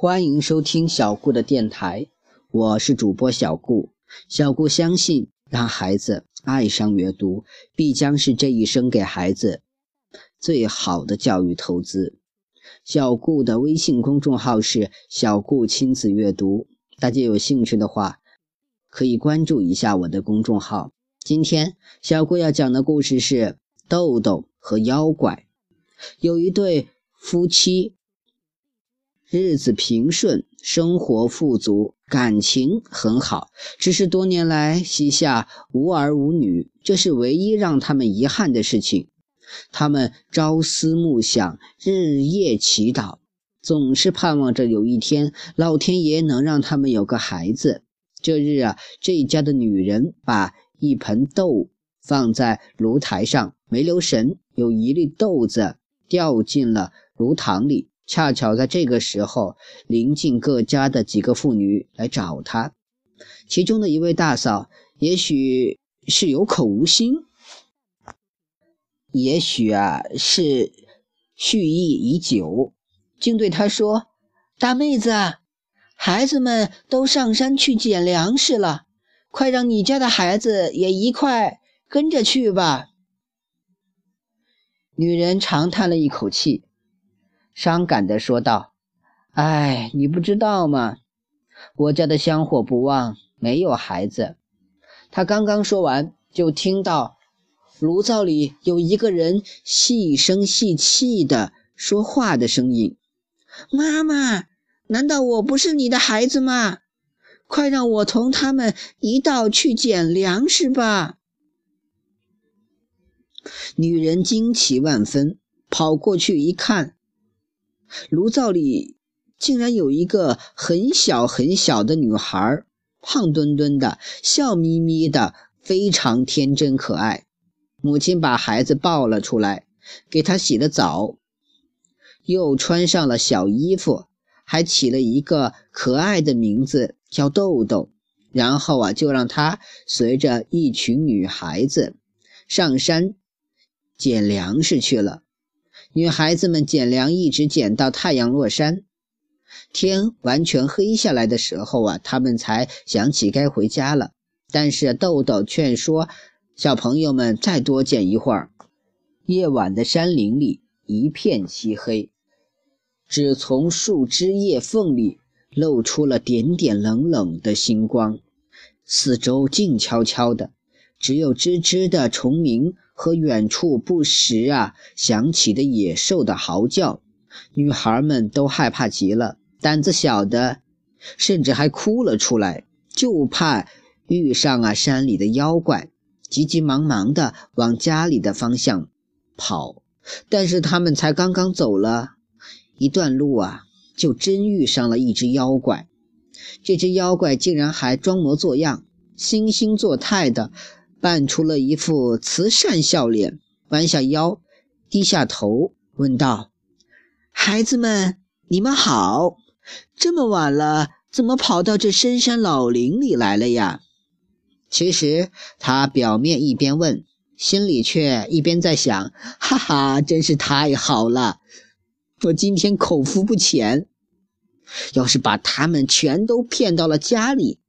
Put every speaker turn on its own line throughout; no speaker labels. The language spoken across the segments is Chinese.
欢迎收听小顾的电台，我是主播小顾。小顾相信，让孩子爱上阅读，必将是这一生给孩子最好的教育投资。小顾的微信公众号是“小顾亲子阅读”，大家有兴趣的话，可以关注一下我的公众号。今天小顾要讲的故事是豆豆和妖怪。有一对夫妻，日子平顺，生活富足，感情很好。只是多年来膝下无儿无女，这是唯一让他们遗憾的事情。他们朝思暮想，日夜祈祷，总是盼望着有一天老天爷能让他们有个孩子。这日啊，这家的女人把一盆豆放在炉台上，没留神，有一粒豆子掉进了炉膛里。恰巧在这个时候，邻近各家的几个妇女来找他，其中的一位大嫂，也许是有口无心，也许啊是蓄意已久，竟对他说：“大妹子，孩子们都上山去捡粮食了。”快让你家的孩子也一块跟着去吧。女人长叹了一口气，伤感地说道：“哎，你不知道吗？我家的香火不旺，没有孩子。”他刚刚说完，就听到炉灶里有一个人细声细气的说话的声音：“妈妈，难道我不是你的孩子吗？”快让我同他们一道去捡粮食吧！女人惊奇万分，跑过去一看，炉灶里竟然有一个很小很小的女孩，胖墩墩的，笑眯眯的，非常天真可爱。母亲把孩子抱了出来，给他洗了澡，又穿上了小衣服，还起了一个可爱的名字。叫豆豆，然后啊，就让他随着一群女孩子上山捡粮食去了。女孩子们捡粮，一直捡到太阳落山，天完全黑下来的时候啊，他们才想起该回家了。但是豆豆劝说小朋友们再多捡一会儿。夜晚的山林里一片漆黑，只从树枝叶缝里。露出了点点冷冷的星光，四周静悄悄的，只有吱吱的虫鸣和远处不时啊响起的野兽的嚎叫。女孩们都害怕极了，胆子小的甚至还哭了出来，就怕遇上啊山里的妖怪，急急忙忙的往家里的方向跑。但是他们才刚刚走了一段路啊。就真遇上了一只妖怪，这只妖怪竟然还装模作样、惺惺作态的扮出了一副慈善笑脸，弯下腰，低下头，问道：“孩子们，你们好！这么晚了，怎么跑到这深山老林里来了呀？”其实他表面一边问，心里却一边在想：“哈哈，真是太好了。”我今天口福不浅，要是把他们全都骗到了家里，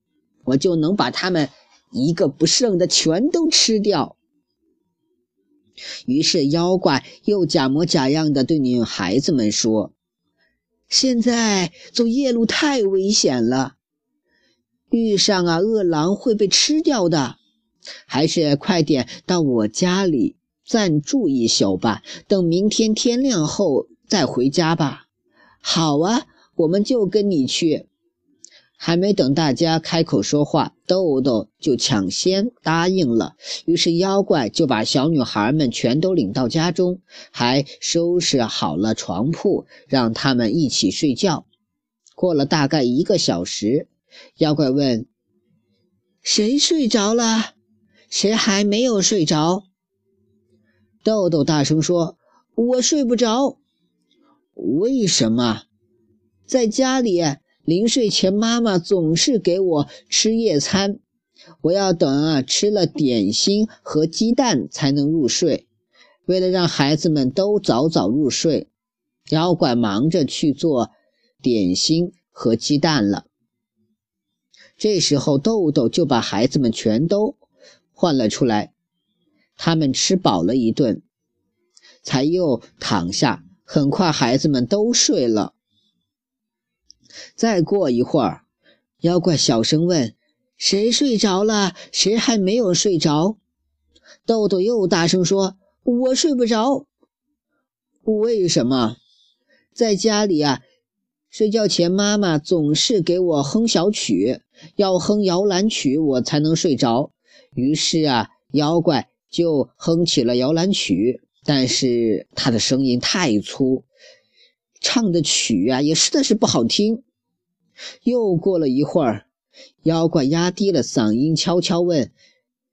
我就能把他们一个不剩的全都吃掉。于是妖怪又假模假样的对女孩子们说：“现在走夜路太危险了，遇上啊饿狼会被吃掉的，还是快点到我家里暂住一宿吧，等明天天亮后。”再回家吧，好啊，我们就跟你去。还没等大家开口说话，豆豆就抢先答应了。于是妖怪就把小女孩们全都领到家中，还收拾好了床铺，让他们一起睡觉。过了大概一个小时，妖怪问：“谁睡着了？谁还没有睡着？”豆豆大声说：“我睡不着。”为什么在家里临睡前，妈妈总是给我吃夜餐？我要等啊吃了点心和鸡蛋才能入睡。为了让孩子们都早早入睡，妖怪忙着去做点心和鸡蛋了。这时候，豆豆就把孩子们全都唤了出来。他们吃饱了一顿，才又躺下。很快，孩子们都睡了。再过一会儿，妖怪小声问：“谁睡着了？谁还没有睡着？”豆豆又大声说：“我睡不着。”为什么？在家里啊，睡觉前妈妈总是给我哼小曲，要哼摇篮曲，我才能睡着。于是啊，妖怪就哼起了摇篮曲，但是他的声音太粗，唱的曲啊也实在是不好听。又过了一会儿，妖怪压低了嗓音，悄悄问：“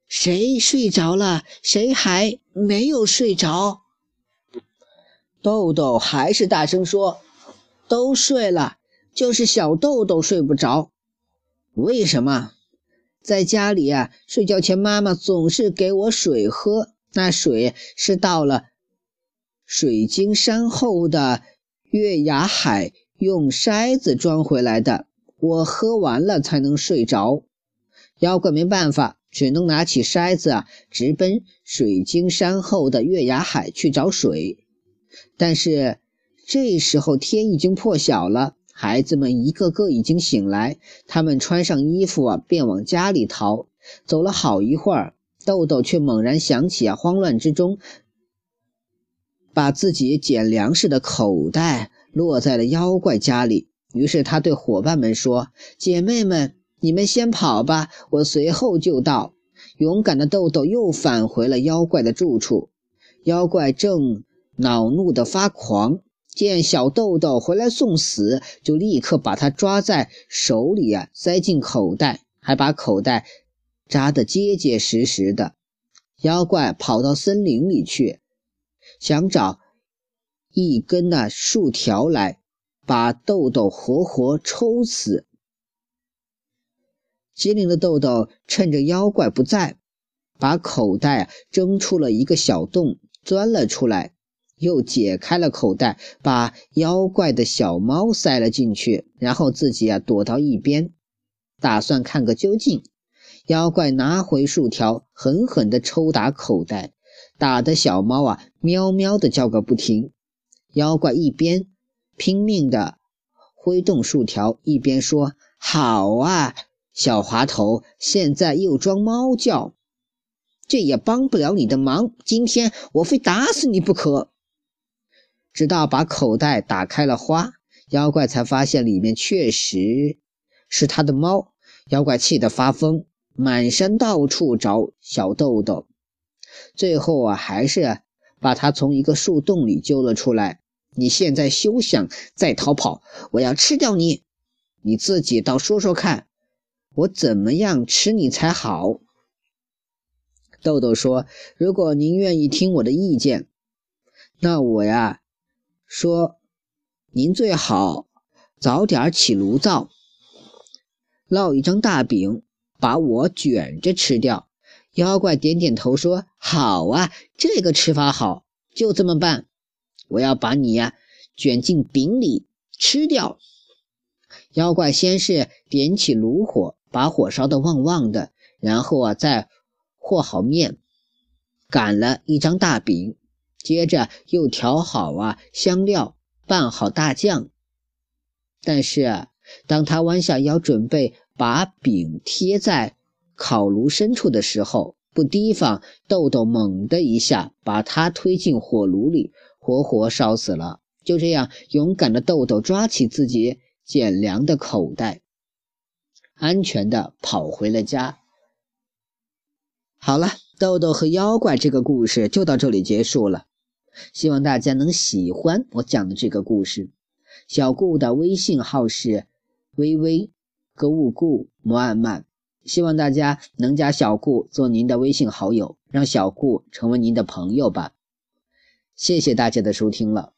谁睡着了？谁还没有睡着？”豆豆还是大声说：“都睡了，就是小豆豆睡不着。为什么？在家里啊，睡觉前妈妈总是给我水喝，那水是到了水晶山后的月牙海用筛子装回来的。我喝完了才能睡着。妖怪没办法，只能拿起筛子啊，直奔水晶山后的月牙海去找水。”但是这时候天已经破晓了，孩子们一个个已经醒来，他们穿上衣服啊，便往家里逃。走了好一会儿，豆豆却猛然想起啊，慌乱之中把自己捡粮食的口袋落在了妖怪家里。于是他对伙伴们说：“姐妹们，你们先跑吧，我随后就到。”勇敢的豆豆又返回了妖怪的住处，妖怪正。恼怒的发狂，见小豆豆回来送死，就立刻把他抓在手里啊，塞进口袋，还把口袋扎得结结实实的。妖怪跑到森林里去，想找一根那树条来，把豆豆活活抽死。机灵的豆豆趁着妖怪不在，把口袋蒸出了一个小洞，钻了出来。又解开了口袋，把妖怪的小猫塞了进去，然后自己啊躲到一边，打算看个究竟。妖怪拿回树条，狠狠地抽打口袋，打得小猫啊喵喵的叫个不停。妖怪一边拼命地挥动树条，一边说：“好啊，小滑头，现在又装猫叫，这也帮不了你的忙。今天我非打死你不可。”直到把口袋打开了花，妖怪才发现里面确实是他的猫。妖怪气得发疯，满山到处找小豆豆，最后啊，还是把他从一个树洞里揪了出来。你现在休想再逃跑，我要吃掉你！你自己倒说说看，我怎么样吃你才好？豆豆说：“如果您愿意听我的意见，那我呀。”说：“您最好早点起炉灶，烙一张大饼，把我卷着吃掉。”妖怪点点头说：“好啊，这个吃法好，就这么办。我要把你呀卷进饼里吃掉。”妖怪先是点起炉火，把火烧得旺旺的，然后啊再和好面，擀了一张大饼。接着又调好啊香料，拌好大酱。但是当他弯下腰准备把饼贴在烤炉深处的时候，不提防，豆豆猛的一下把他推进火炉里，活活烧死了。就这样，勇敢的豆豆抓起自己捡粮的口袋，安全的跑回了家。好了，豆豆和妖怪这个故事就到这里结束了。希望大家能喜欢我讲的这个故事。小顾的微信号是微微购物顾摩安曼，希望大家能加小顾做您的微信好友，让小顾成为您的朋友吧。谢谢大家的收听了。